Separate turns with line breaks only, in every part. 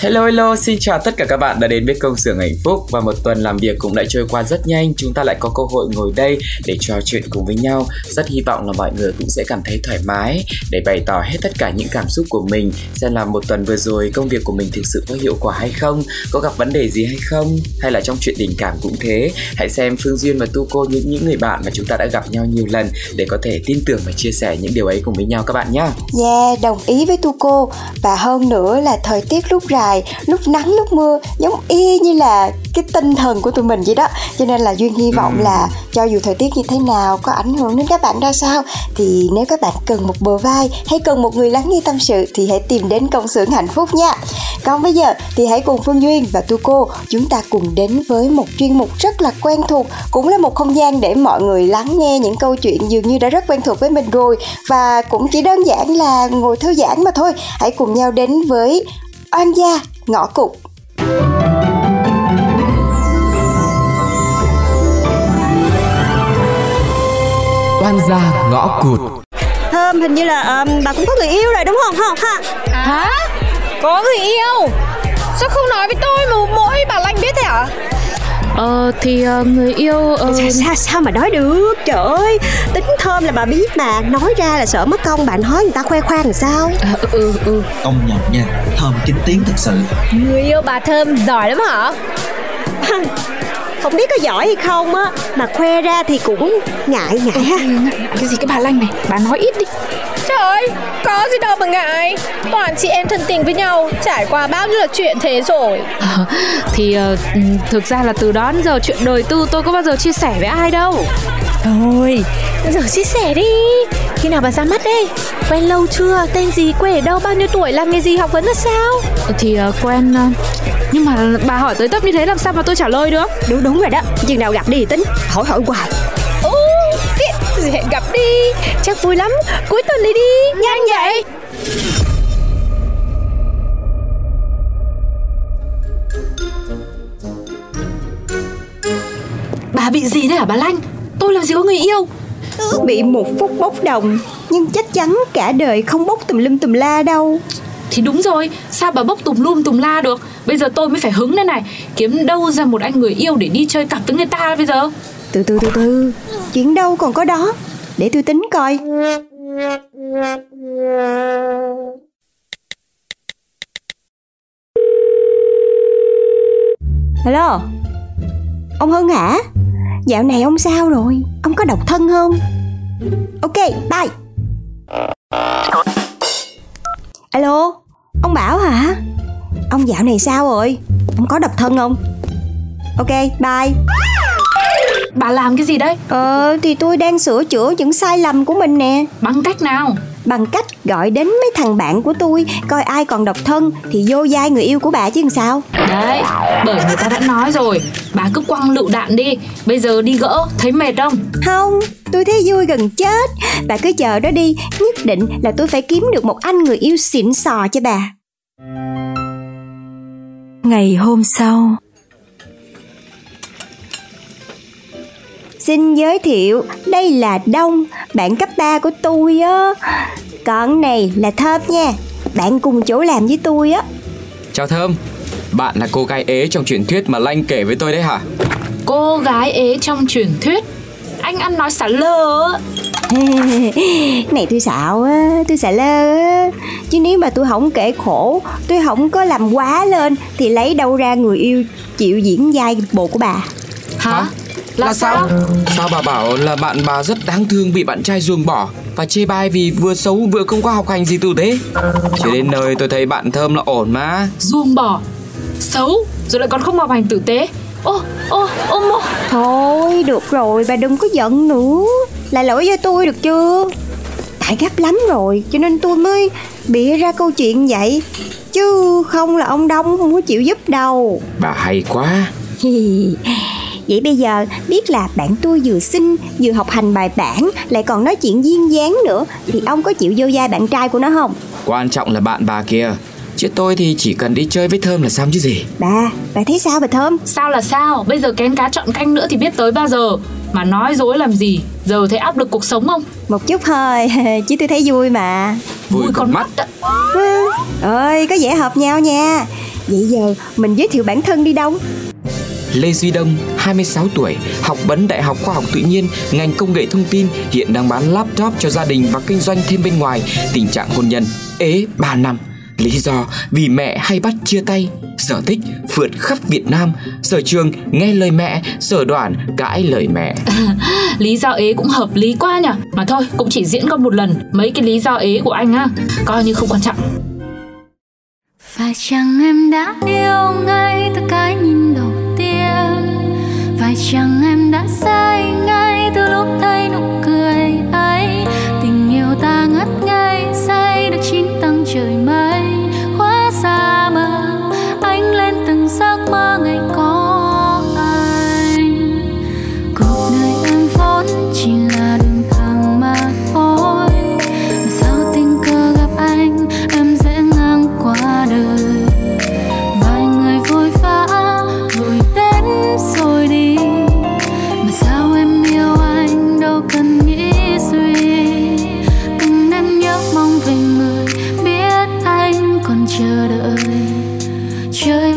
Hello hello, xin chào tất cả các bạn đã đến với công xưởng hạnh phúc và một tuần làm việc cũng đã trôi qua rất nhanh. Chúng ta lại có cơ hội ngồi đây để trò chuyện cùng với nhau. Rất hy vọng là mọi người cũng sẽ cảm thấy thoải mái để bày tỏ hết tất cả những cảm xúc của mình. Xem là một tuần vừa rồi công việc của mình thực sự có hiệu quả hay không, có gặp vấn đề gì hay không, hay là trong chuyện tình cảm cũng thế. Hãy xem Phương Duyên và Tu Cô những những người bạn mà chúng ta đã gặp nhau nhiều lần để có thể tin tưởng và chia sẻ những điều ấy cùng với nhau các bạn nhé.
Yeah, đồng ý với tu cô Và hơn nữa là thời tiết lúc dài, lúc nắng lúc mưa Giống y như là cái tinh thần của tụi mình vậy đó. Cho nên là Duyên hy vọng
Ừ.
là cho dù thời tiết như thế nào Có ảnh hưởng đến các bạn ra sao Thì nếu các bạn cần một bờ vai Hay cần một người lắng nghe tâm sự Thì hãy tìm đến công xưởng hạnh phúc nha. Còn bây giờ thì hãy cùng Phương Duyên và tu cô Chúng ta cùng đến với một chuyên mục rất là quen thuộc Cũng là một không gian để mọi người lắng nghe những câu chuyện dường như đã rất quen thuộc với mình rồi. Và cũng chỉ đơn giản là ngồi thư giãn mà thôi. Hãy cùng nhau đến với Oan gia ngõ cụt
Oan gia ngõ cụt
Thơm hình như là ờ, bà cũng có người yêu rồi đúng không không ha
Hả? Có người yêu? Sao không nói với tôi mà mỗi bà Lanh biết thế hả?
Ờ thì ờ, người yêu ờ,
sao, sao, sao mà nói được? Trời ơi Tính thơm là bà biết mà. Nói ra là sợ mất công Bạn nói người ta khoe khoang làm sao?
À, ừ ừ
công nhận nha thơm kín tiếng thật sự.
Người yêu bà Thơm giỏi lắm hả?
Không biết có giỏi hay không á Mà khoe ra thì cũng ngại ngại ha.
cái gì cái bà Lanh này, bà nói ít đi.
Trời có gì đâu mà ngại Toàn chị em thân tình với nhau Trải qua bao nhiêu là chuyện thế rồi
Ờ, thì ờ, ừ, thực ra là từ đó đến giờ chuyện đời tư tôi có bao giờ chia sẻ với ai đâu.
Thôi, giờ chia sẻ đi Khi nào bà ra mắt đây? Quen lâu chưa? Tên gì? Quê ở đâu? Bao nhiêu tuổi? Làm nghề gì? Học vấn là sao?
Ờ, Thì ờ, quen ờ, nhưng mà bà hỏi tới tấp như thế làm sao mà tôi trả lời được?
Đúng đúng rồi đó Chừng nào gặp đi thì tính Hỏi hỏi hoài
Thì hẹn gặp đi Chắc vui lắm Cuối tuần đi đi Nhanh vậy
Bà bị gì đấy hả bà Lanh? Tôi làm gì có người yêu?
Bị một phút bốc đồng Nhưng chắc chắn cả đời không bốc tùm lum tùm la đâu
Thì đúng rồi, sao bà bốc tùm lum tùm la được? Bây giờ tôi mới phải hứng đây này, kiếm đâu ra một anh người yêu để đi chơi cặp với người ta bây giờ?
Từ từ từ từ. Chuyện đâu còn có đó? Để tôi tính coi. Hello Ông Hưng hả? Dạo này ông sao rồi? Ông có độc thân không? Ok, bye. Alo? Ông Bảo hả? Ông dạo này sao rồi? Ông có độc thân không? Ok, bye.
Bà làm cái gì đấy?
Ờ thì tôi đang sửa chữa những sai lầm của mình nè
Bằng cách nào?
Bằng cách gọi đến mấy thằng bạn của tôi Coi ai còn độc thân Thì vô vai người yêu của bà chứ làm sao
Đấy, bởi người ta đã nói rồi Bà cứ quăng lựu đạn đi Bây giờ đi gỡ, thấy mệt không?
Không Tôi thấy vui gần chết Bà cứ chờ đó đi Nhất định là tôi phải kiếm được một anh người yêu xịn sò cho bà
Ngày hôm sau
Xin giới thiệu. Đây là Đông Bạn cấp 3 của tôi á. Còn này là Thơm nha. Bạn cùng chỗ làm với tôi á.
Chào Thơm. Bạn là cô gái ế trong truyền thuyết mà Lanh kể với tôi đấy hả?
Cô gái ế trong truyền thuyết? Anh ăn nói xả lơ.
Này tôi xạo á, tôi xạo lơ á. Chứ nếu mà tôi không kể khổ Tôi không có làm quá lên Thì lấy đâu ra người yêu chịu diễn vai bộ của bà?
Hả? Là, sao?
Sao? Bà bảo là bạn bà rất đáng thương bị bạn trai ruồng bỏ và chê bai vì vừa xấu vừa không có học hành gì tử tế. Chỉ đến nơi tôi thấy bạn thơm là ổn mà.
Ruông bỏ Xấu Rồi lại còn không học hành tử tế. Ô, ô, ô mô.
Thôi được rồi bà đừng có giận nữa. Là lỗi do tôi được chưa? Tại gấp lắm rồi Cho nên tôi mới bịa ra câu chuyện vậy. Chứ không là ông Đông không có chịu giúp đâu.
Bà hay quá
Vậy bây giờ biết là bạn tôi vừa xinh Vừa học hành bài bản Lại còn nói chuyện duyên dáng nữa Thì ông có chịu vô vai bạn trai của nó không?
Quan trọng là bạn bà kia. Chứ tôi thì chỉ cần đi chơi với Thơm là xong chứ gì.
Bà, bà thấy sao bà Thơm?
Sao là sao? Bây giờ kén cá chọn canh nữa thì biết tới bao giờ. Mà nói dối làm gì? Giờ thấy áp lực cuộc sống không?
Một chút thôi Chứ tôi thấy vui mà.
Vui con mắt.
Ừ, Ơi có vẻ hợp nhau nha. Vậy giờ mình giới thiệu bản thân đi Đông
Lê Duy Đông, 26 tuổi, học vấn Đại học Khoa học Tự nhiên, ngành công nghệ thông tin, hiện đang bán laptop cho gia đình và kinh doanh thêm bên ngoài. Tình trạng hôn nhân ế 3 năm. Lý do vì mẹ hay bắt chia tay. Sở thích phượt khắp Việt Nam. Sở trường nghe lời mẹ, sở đoàn cãi lời mẹ.
Lý do ế cũng hợp lý quá nhỉ Mà thôi cũng chỉ diễn có một lần Mấy cái lý do ế của anh á Coi như không quan trọng
Phải chăng em đã yêu ngay từ cái nhìn phải chăng em đã sai. Chơi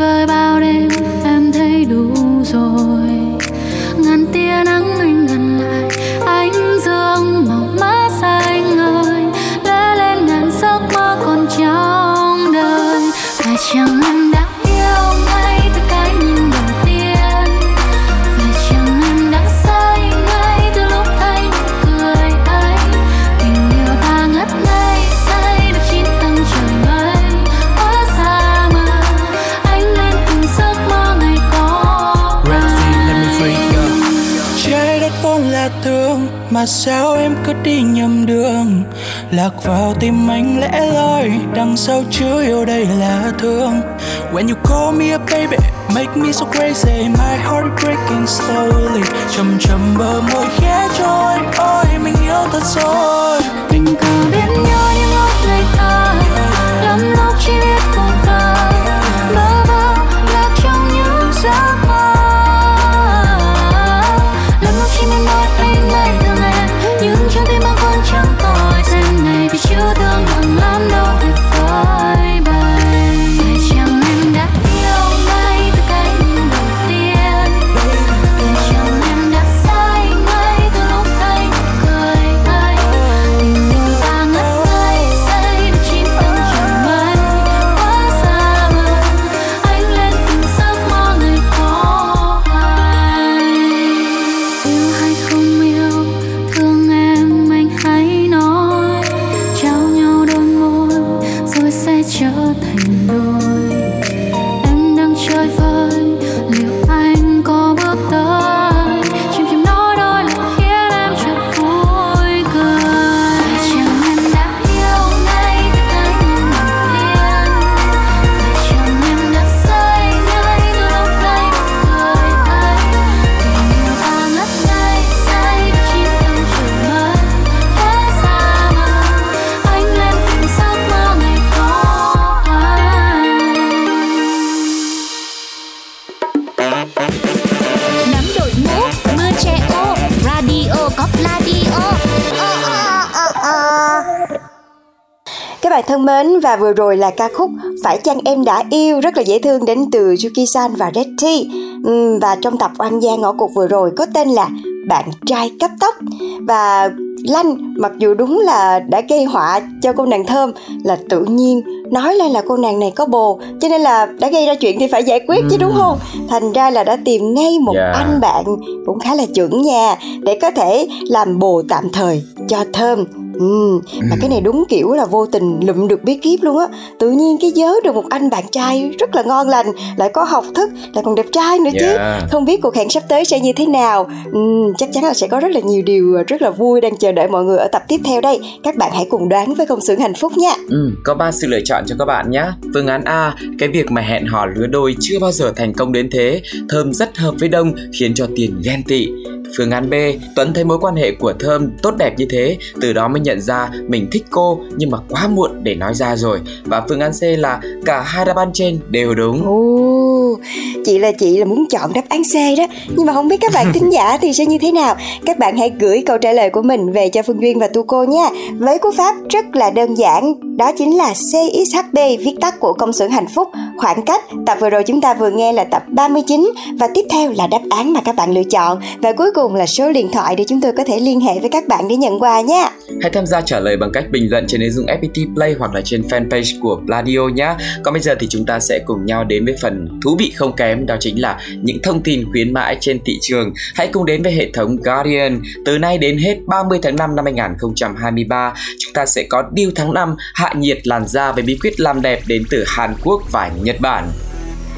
sao sau yêu đây là thương? When you call me a baby, Make me so crazy. My heart breaking slowly. Chầm chầm bờ môi khẽ trôi. Ôi, mình yêu thật rồi.
Tình cờ biết nhau những
thân mến và vừa rồi là ca khúc Phải chăng em đã yêu? Rất là dễ thương đến từ Yuki-san và Retty Ừm, Và trong tập Oan gia ngõ cụt vừa rồi có tên là Bạn trai cấp tóc Và
lanh mặc dù đúng là đã gây họa cho cô nàng thơm là tự nhiên nói lên là cô nàng này có bồ cho nên là đã gây ra chuyện thì phải giải quyết chứ đúng không? Thành ra là đã tìm ngay một
Yeah.
anh bạn cũng khá là chuẩn nha để có thể làm bồ tạm thời cho thơm Ừ, mà cái này đúng kiểu là vô tình lụm được bí kíp luôn á Tự nhiên cái nhớ được một anh bạn trai rất là ngon lành Lại có học thức, lại còn đẹp trai nữa chứ
Yeah.
Không biết cuộc hẹn sắp tới sẽ như thế nào ừ, Chắc chắn là sẽ có rất là nhiều điều rất là vui đang chờ đợi mọi người ở tập tiếp theo đây Các bạn hãy cùng đoán với công xưởng hạnh phúc nha
Ừ, có ba sự lựa chọn cho các bạn nhé. Phương án A, cái việc mà hẹn hò lứa đôi chưa bao giờ thành công đến thế, Thơm rất hợp với Đông khiến cho Tiền ghen tị. Phương án B, Tuấn thấy mối quan hệ của Thơm tốt đẹp như thế, từ đó mới nhận ra mình thích cô nhưng mà quá muộn để nói ra rồi. Và phương án C là cả hai đáp án trên đều đúng.
Ồ, chị là chị là muốn chọn đáp án C đó. Nhưng mà không biết các bạn thính giả thì sẽ như thế nào. Các bạn hãy gửi câu trả lời của mình về cho Phương Duyên và Tu Cô nha. Với cú pháp rất là đơn giản Đó chính là CXHB viết tắt của công xưởng hạnh phúc Khoảng cách. Tập vừa rồi chúng ta vừa nghe là tập 39 Và tiếp theo là đáp án mà các bạn lựa chọn. Và cuối cùng cùng là số điện thoại để chúng tôi có thể liên hệ với các bạn để nhận quà nhé.
Hãy tham gia trả lời bằng cách bình luận trên ứng dụng FPT Play hoặc là trên fanpage của Pladio nhé. Còn bây giờ thì chúng ta sẽ cùng nhau đến với phần thú vị không kém đó chính là những thông tin khuyến mãi trên thị trường. Hãy cùng đến với hệ thống Guardian. Từ nay đến hết 30 tháng 5 năm 2023, chúng ta sẽ có deal tháng 5 hạ nhiệt làn da với bí quyết làm đẹp đến từ Hàn Quốc và Nhật Bản.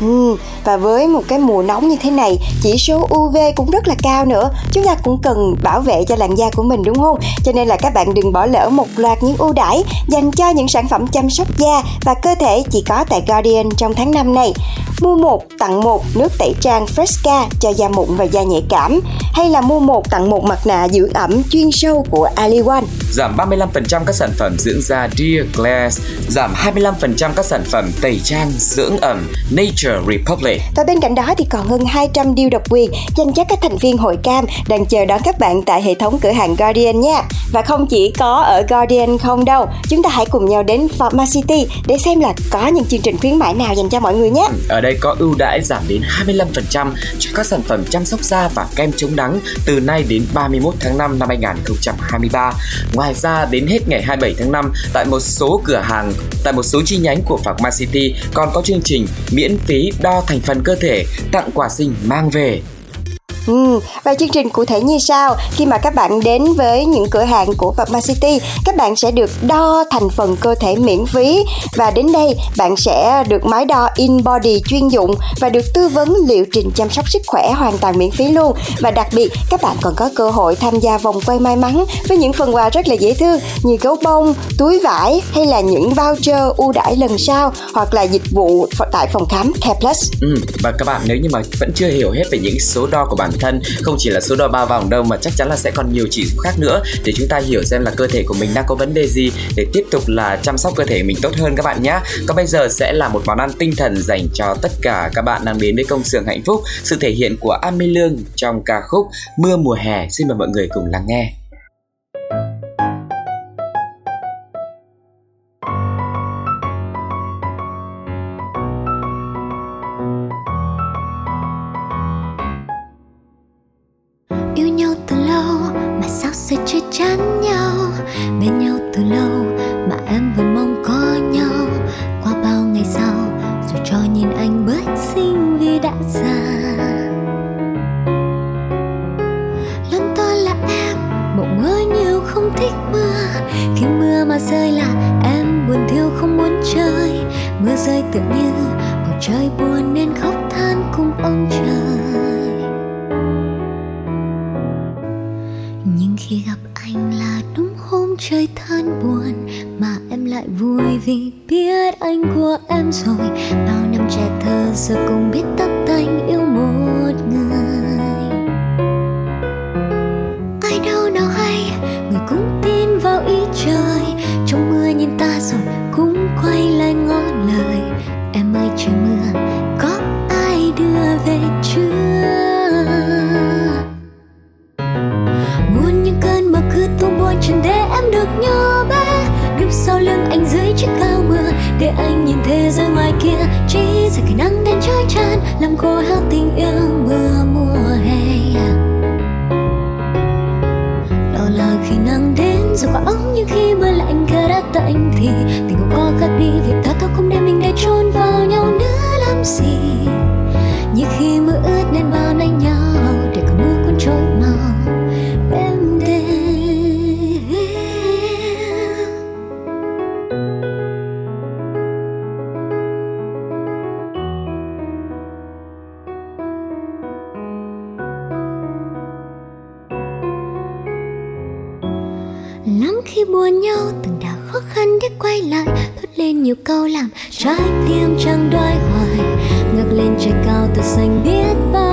Ừ, và với một cái mùa nóng như thế này, chỉ số UV cũng rất là cao nữa. Chúng ta cũng cần bảo vệ cho làn da của mình đúng không? Cho nên là các bạn đừng bỏ lỡ một loạt những ưu đãi dành cho những sản phẩm chăm sóc da và cơ thể chỉ có tại Guardian trong tháng 5 này. Mua một tặng một nước tẩy trang Fresca cho da mụn và da nhạy cảm hay là mua một tặng một mặt nạ dưỡng ẩm chuyên sâu của Ali One.
Giảm 35% các sản phẩm dưỡng da Dear Glass, giảm 25% các sản phẩm tẩy trang dưỡng ẩm Nature Republic.
Và bên cạnh đó thì còn hơn 200 deal độc quyền dành cho các thành viên hội cam đang chờ đón các bạn tại hệ thống cửa hàng Guardian nha. Và không chỉ có ở Guardian không đâu, chúng ta hãy cùng nhau đến Pharmacity để xem là có những chương trình khuyến mãi nào dành cho mọi người nhé.
Ở đây có ưu đãi giảm đến 25% cho các sản phẩm chăm sóc da và kem chống nắng từ nay đến 31 tháng 5 năm 2023. Ngoài ra đến hết ngày 27 tháng 5 tại một số cửa hàng, tại một số chi nhánh của Pharmacity còn có chương trình miễn phí đo thành phần cơ thể, tặng quả sinh mang về.
Ừ, và chương trình cụ thể như sau. Khi mà các bạn đến với những cửa hàng của Pharmacity Các bạn sẽ được đo thành phần cơ thể miễn phí. Và đến đây bạn sẽ được máy đo in body chuyên dụng Và được tư vấn liệu trình chăm sóc sức khỏe hoàn toàn miễn phí luôn. Và đặc biệt các bạn còn có cơ hội tham gia vòng quay may mắn Với những phần quà rất là dễ thương Như gấu bông, túi vải hay là những voucher ưu đãi lần sau Hoặc là dịch vụ tại phòng khám Care Plus.
Ừ, và các bạn nếu như mà vẫn chưa hiểu hết về những số đo của bản thân. Không chỉ là số đo ba vòng đâu, mà chắc chắn là sẽ còn nhiều chỉ số khác nữa. Để chúng ta hiểu xem là cơ thể của mình đang có vấn đề gì, để tiếp tục là chăm sóc cơ thể mình tốt hơn các bạn nhé. Còn bây giờ sẽ là một món ăn tinh thần dành cho tất cả các bạn đang đến với công xưởng hạnh phúc, sự thể hiện của Ami Lương trong ca khúc Mưa mùa hè. Xin mời mọi người cùng lắng nghe.
Chán nhau bên nhau được như bé Núp sau lưng anh dưới chiếc cao mưa. Để anh nhìn thế giới ngoài kia, Chỉ ra cái nắng đến trói chan Làm khô hết tình yêu mưa mùa hè. Lo là khi nắng đến rồi có ống Nhưng khi mưa lạnh kia đã tạnh Thì tình cũng có khác đi. Vì ta thôi không để mình để trốn vào nhau nữa làm gì? Như khi mưa làm trái tim chẳng đoái hoài. Ngước lên trời cao từ xanh biết bao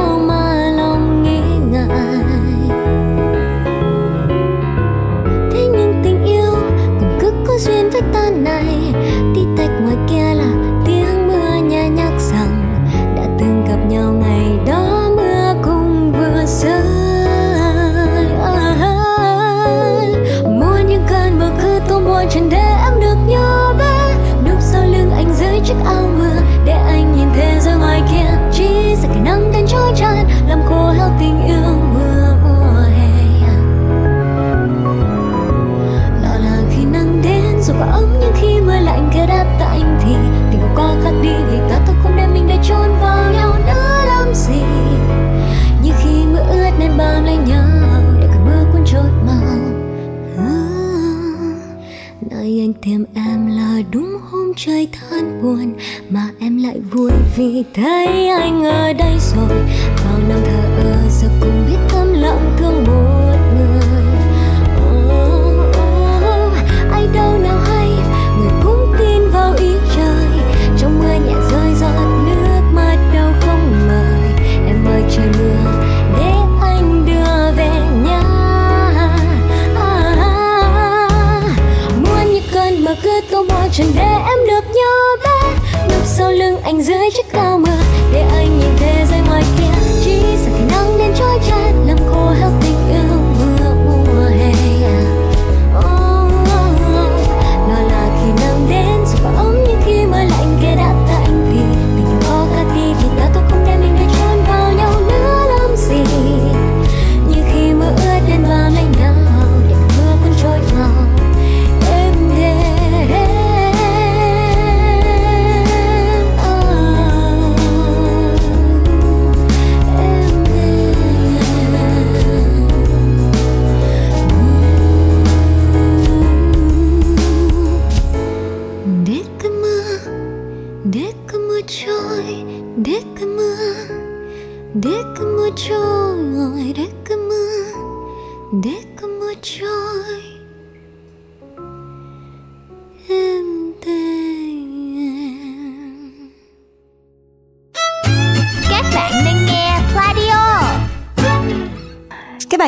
để cơn mưa trôi để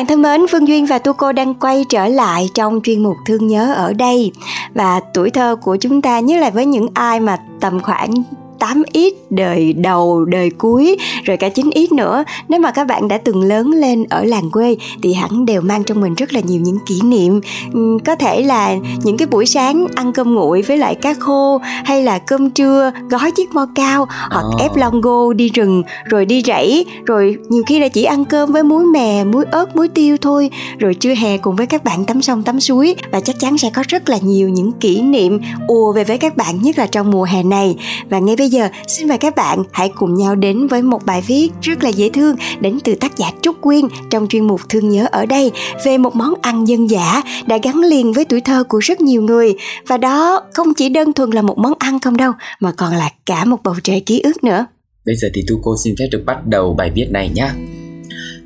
bạn
thân mến, Phương Duyên và Tu Cô đang quay trở lại trong chuyên mục Thương Nhớ ở đây. Và tuổi thơ của chúng ta, nhất là với những ai mà tầm khoảng 8X, đời đầu, đời cuối, rồi cả 9X nữa. Nếu mà các bạn đã từng lớn lên ở làng quê thì hẳn đều mang trong mình rất là nhiều những kỷ niệm. Ừm, Có thể là những cái buổi sáng ăn cơm nguội với lại cá khô Hay là cơm trưa gói chiếc mo cao Hoặc
Ờ.
ép longo đi rừng rồi đi rẫy Rồi nhiều khi là chỉ ăn cơm với muối mè, muối ớt, muối tiêu thôi. Rồi trưa hè cùng với các bạn tắm sông tắm suối Và chắc chắn sẽ có rất là nhiều những kỷ niệm ùa về với các bạn nhất là trong mùa hè này. Và ngay bây giờ xin mời các bạn hãy cùng nhau đến với một bài viết rất là dễ thương Đến từ tác giả Trúc Quyên trong chuyên mục Thương Nhớ ở đây Về một món ăn dân dã đã gắn liền với tuổi thơ của rất nhiều người Và đó không chỉ đơn thuần là một món ăn không đâu, Mà còn là cả một bầu trời ký ức nữa
Bây giờ thì Tu Cô xin phép được bắt đầu bài viết này nhé.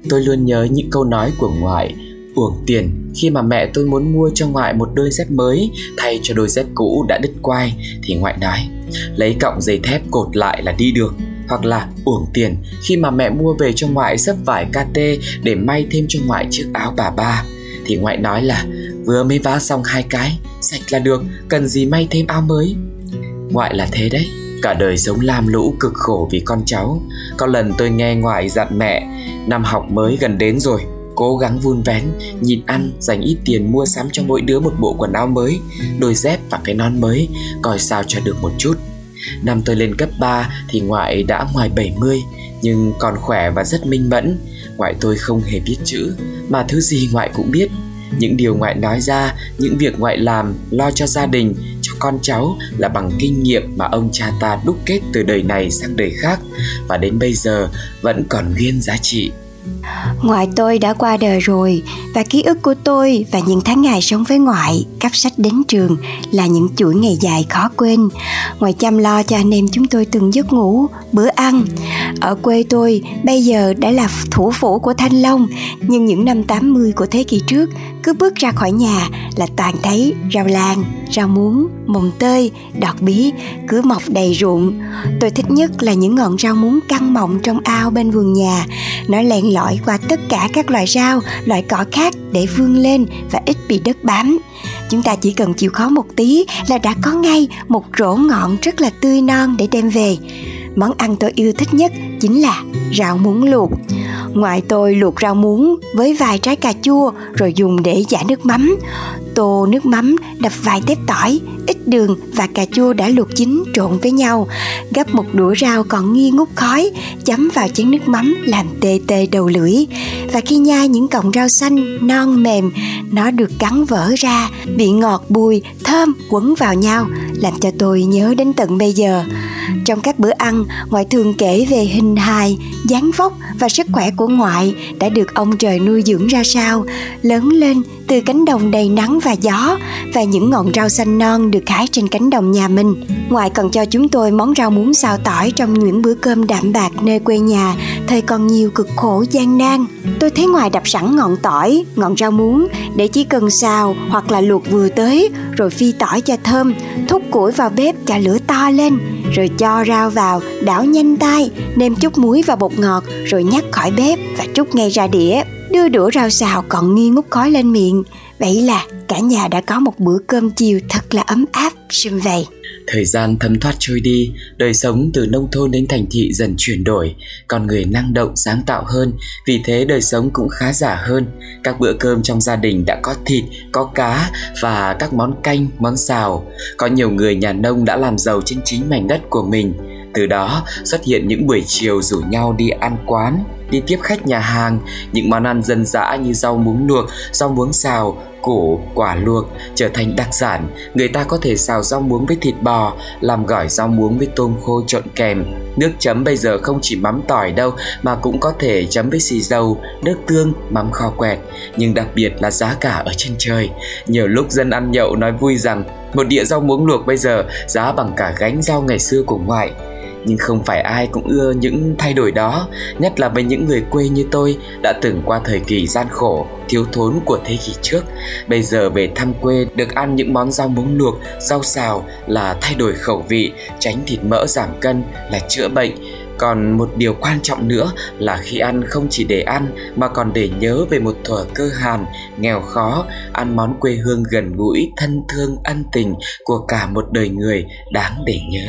Tôi luôn nhớ những câu nói của ngoại uổng tiền khi mà mẹ tôi muốn mua cho ngoại một đôi dép mới thay cho đôi dép cũ đã đứt quai thì ngoại nói, lấy cọng dây thép cột lại là đi được. Hoặc là, uổng tiền khi mà mẹ mua về cho ngoại sấp vải KT để may thêm cho ngoại chiếc áo bà ba. Thì ngoại nói là, vừa mới vá xong hai cái, sạch là được, cần gì may thêm áo mới? Ngoại là thế đấy, cả đời sống lam lũ cực khổ vì con cháu. Có lần tôi nghe ngoại dặn mẹ, năm học mới gần đến rồi cố gắng vun vén nhìn ăn, dành ít tiền mua sắm cho mỗi đứa một bộ quần áo mới, đôi dép và cái nón mới, coi sao cho được một chút. Năm tôi lên cấp 3 thì ngoại đã ngoài 70 nhưng còn khỏe và rất minh mẫn. Ngoại tôi không hề biết chữ, mà thứ gì ngoại cũng biết. Những điều ngoại nói ra, những việc ngoại làm, lo cho gia đình, cho con cháu là bằng kinh nghiệm mà ông cha ta đúc kết từ đời này sang đời khác. Và đến bây giờ vẫn còn nguyên giá trị.
Ngoại tôi đã qua đời rồi và ký ức của tôi và những tháng ngày sống với ngoại, cắp sách đến trường là những chuỗi ngày dài khó quên. Ngoại chăm lo cho anh em chúng tôi từng giấc ngủ, bữa ăn. Ở quê tôi bây giờ đã là thủ phủ của Thanh Long, nhưng những năm 80 của thế kỷ trước, cứ bước ra khỏi nhà là toàn thấy rau lan, rau muống, mồng tơi, đọt bí cứ mọc đầy ruộng. Tôi thích nhất là những ngọn rau muống căng mọng trong ao bên vườn nhà. Nó len lỏi qua tất cả các loài rau, loại cỏ khác để vươn lên và ít bị đất bám. Chúng ta chỉ cần chịu khó một tí là đã có ngay một rổ ngọn rất là tươi non để đem về. Món ăn tôi yêu thích nhất chính là rau muống luộc. Ngoài tôi luộc rau muống với vài trái cà chua rồi dùng để giả nước mắm. Tô nước mắm đập vài tép tỏi, ít đường và cà chua đã luộc chín trộn với nhau. Gấp một đũa rau còn nghi ngút khói, chấm vào chén nước mắm làm tê tê đầu lưỡi. Và khi nhai những cọng rau xanh non mềm, nó được cắn vỡ ra, vị ngọt bùi, thơm quấn vào nhau, làm cho tôi nhớ đến tận bây giờ. Trong các bữa ăn, ngoại thường kể về hình hài, dáng vóc và sức khỏe của ngoại đã được ông trời nuôi dưỡng ra sao, lớn lên từ cánh đồng đầy nắng và gió và những ngọn rau xanh non được hái trên cánh đồng nhà mình. Ngoại còn cho chúng tôi món rau muống xào tỏi trong những bữa cơm đạm bạc nơi quê nhà, thời còn nhiều cực khổ gian nan. Tôi thấy ngoài đập sẵn ngọn tỏi, ngọn rau muống để chỉ cần xào hoặc là luộc vừa tới rồi phi tỏi cho thơm, thúc củi vào bếp cho lửa to lên, rồi cho rau vào, đảo nhanh tay, nêm chút muối và bột ngọt rồi nhắc khỏi bếp và trút ngay ra đĩa. Đưa đũa rau xào còn nghi ngút khói lên miệng. Vậy là cả nhà đã có một bữa cơm chiều thật là ấm áp, sum vầy.
Thời gian thấm thoát trôi đi, đời sống từ nông thôn đến thành thị dần chuyển đổi, con người năng động sáng tạo hơn, vì thế đời sống cũng khá giả hơn. Các bữa cơm trong gia đình đã có thịt, có cá và các món canh, món xào. Có nhiều người nhà nông đã làm giàu trên chính mảnh đất của mình. Từ đó xuất hiện những buổi chiều rủ nhau đi ăn quán, đi tiếp khách nhà hàng, những món ăn dân dã như rau muống luộc, rau muống xào, củ, quả luộc trở thành đặc sản. Người ta có thể xào rau muống với thịt bò, làm gỏi rau muống với tôm khô trộn kèm. Nước chấm bây giờ không chỉ mắm tỏi đâu mà cũng có thể chấm với xì dầu, nước tương, mắm kho quẹt. Nhưng đặc biệt là giá cả ở trên trời. Nhiều lúc dân ăn nhậu nói vui rằng một đĩa rau muống luộc bây giờ giá bằng cả gánh rau ngày xưa của ngoại nhưng không phải ai cũng ưa những thay đổi đó, nhất là với những người quê như tôi đã từng qua thời kỳ gian khổ, thiếu thốn của thế kỷ trước. Bây giờ về thăm quê, được ăn những món rau muống luộc, rau xào là thay đổi khẩu vị, tránh thịt mỡ giảm cân là chữa bệnh. Còn một điều quan trọng nữa là khi ăn không chỉ để ăn mà còn để nhớ về một thuở cơ hàn, nghèo khó, ăn món quê hương gần gũi, thân thương, ân tình của cả một đời người đáng để nhớ.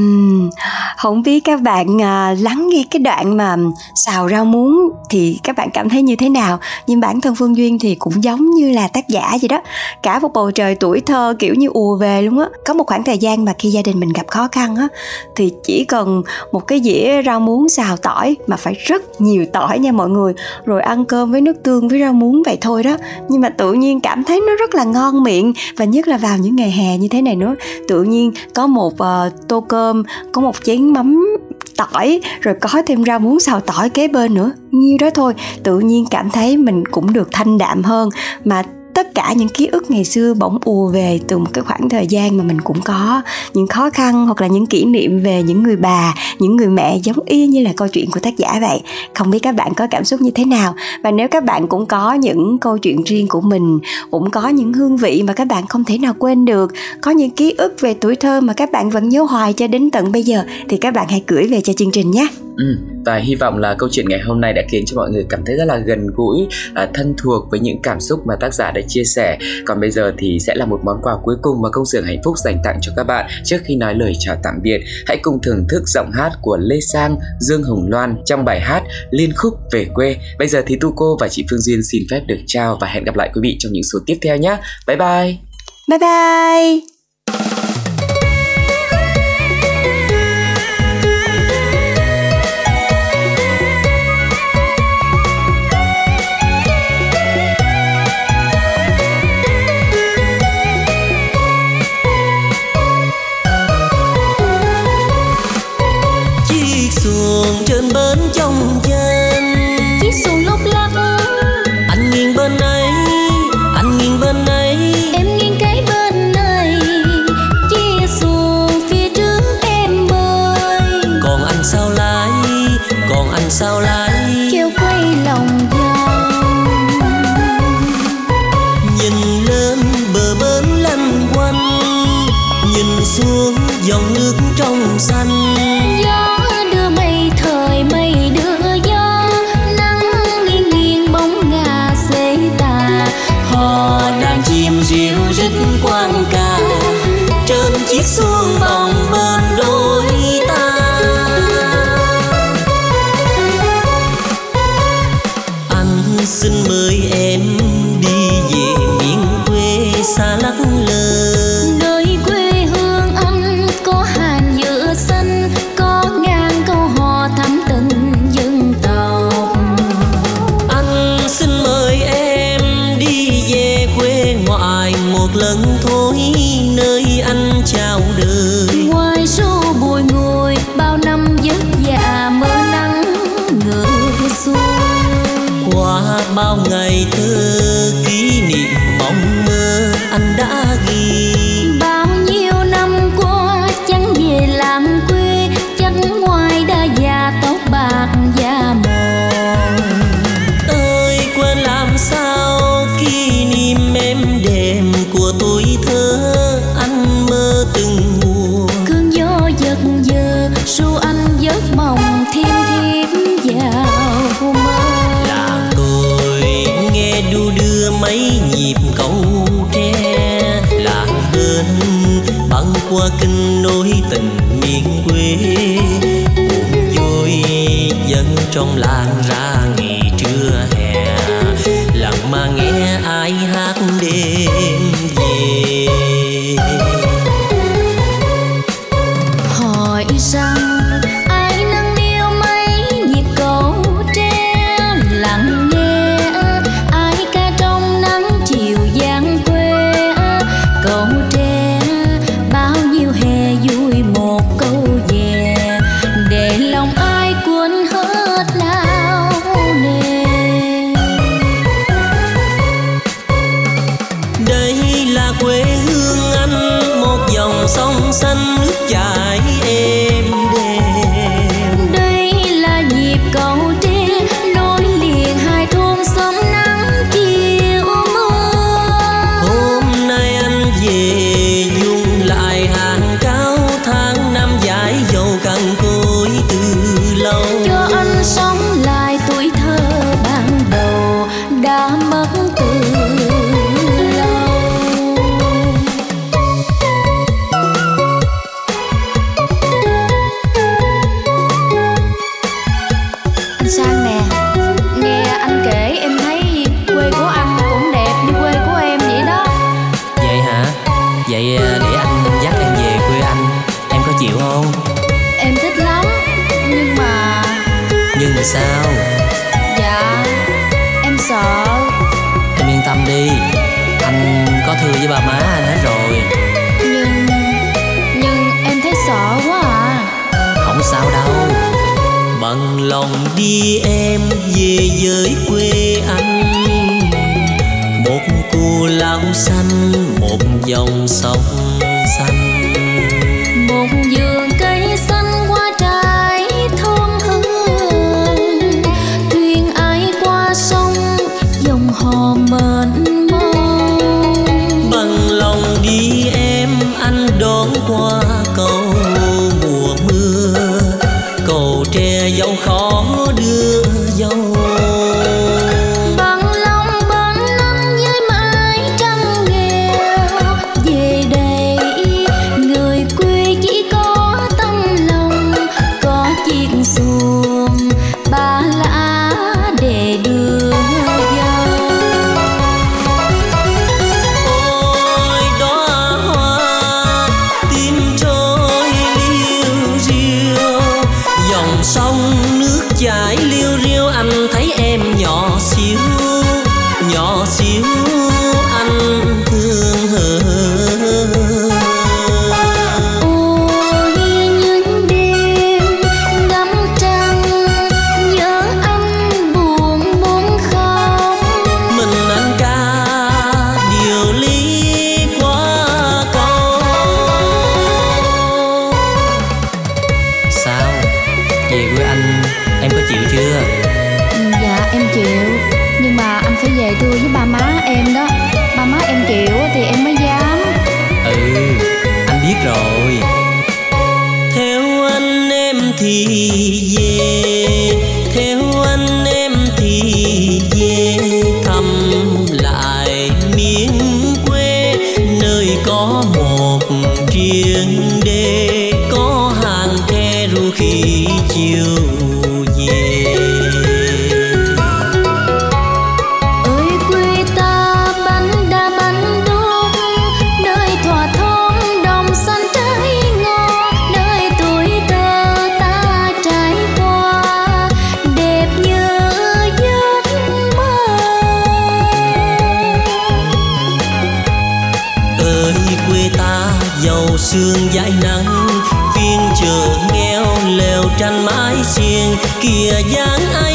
Uhm, không biết các bạn à, lắng nghe cái đoạn mà xào rau muống thì các bạn cảm thấy như thế nào? Nhưng bản thân phương duyên thì cũng giống như là tác giả vậy đó. Cả một bầu trời tuổi thơ kiểu như ùa về luôn á. Có một khoảng thời gian mà khi gia đình mình gặp khó khăn á thì chỉ cần một cái dĩa rau muống xào tỏi mà phải rất nhiều tỏi nha mọi người. Rồi ăn cơm với nước tương với rau muống vậy thôi đó. Nhưng mà tự nhiên cảm thấy nó rất là ngon miệng và nhất là vào những ngày hè như thế này nữa. Tự nhiên có một uh, tô cơm cơm, có một chén mắm tỏi, rồi có thêm rau muống xào tỏi kế bên nữa. Nhiêu đó thôi, tự nhiên cảm thấy mình cũng được thanh đạm hơn. Mà tất cả những ký ức ngày xưa bỗng ùa về từ một cái khoảng thời gian mà mình cũng có những khó khăn hoặc là những kỷ niệm về những người bà những người mẹ giống y như là câu chuyện của tác giả vậy không biết các bạn có cảm xúc như thế nào và nếu các bạn cũng có những câu chuyện riêng của mình cũng có những hương vị mà các bạn không thể nào quên được có những ký ức về tuổi thơ mà các bạn vẫn nhớ hoài cho đến tận bây giờ thì các bạn hãy gửi về cho chương trình nhé
Ừ, và hy vọng là câu chuyện ngày hôm nay đã khiến cho mọi người cảm thấy rất là gần gũi, à, thân thuộc với những cảm xúc mà tác giả đã chia sẻ. Còn bây giờ thì sẽ là một món quà cuối cùng mà công xưởng hạnh phúc dành tặng cho các bạn trước khi nói lời chào tạm biệt. Hãy cùng thưởng thức giọng hát hát của Lê Sang, Dương Hồng Loan trong bài hát Liên khúc về quê. Bây giờ thì Tu Cô và chị Phương Duyên xin phép được chào và hẹn gặp lại quý vị trong những số tiếp theo nhé. Bye bye.
Bye bye.
lần thôi. qua kinh nối tình miền quê. Buồn vui dân trong làng ra nghỉ trưa hè. Lặng mà nghe ai hát đêm.
lòng
đi
em
về với quê anh. Một cù lao xanh một dòng sông
về
với anh? Em có chịu chưa?
Ừ, dạ em chịu. Nhưng mà anh phải về thưa với ba má em đó. Ba má em chịu thì em mới dám.
Ừ anh biết rồi. Theo anh em thì dáng ai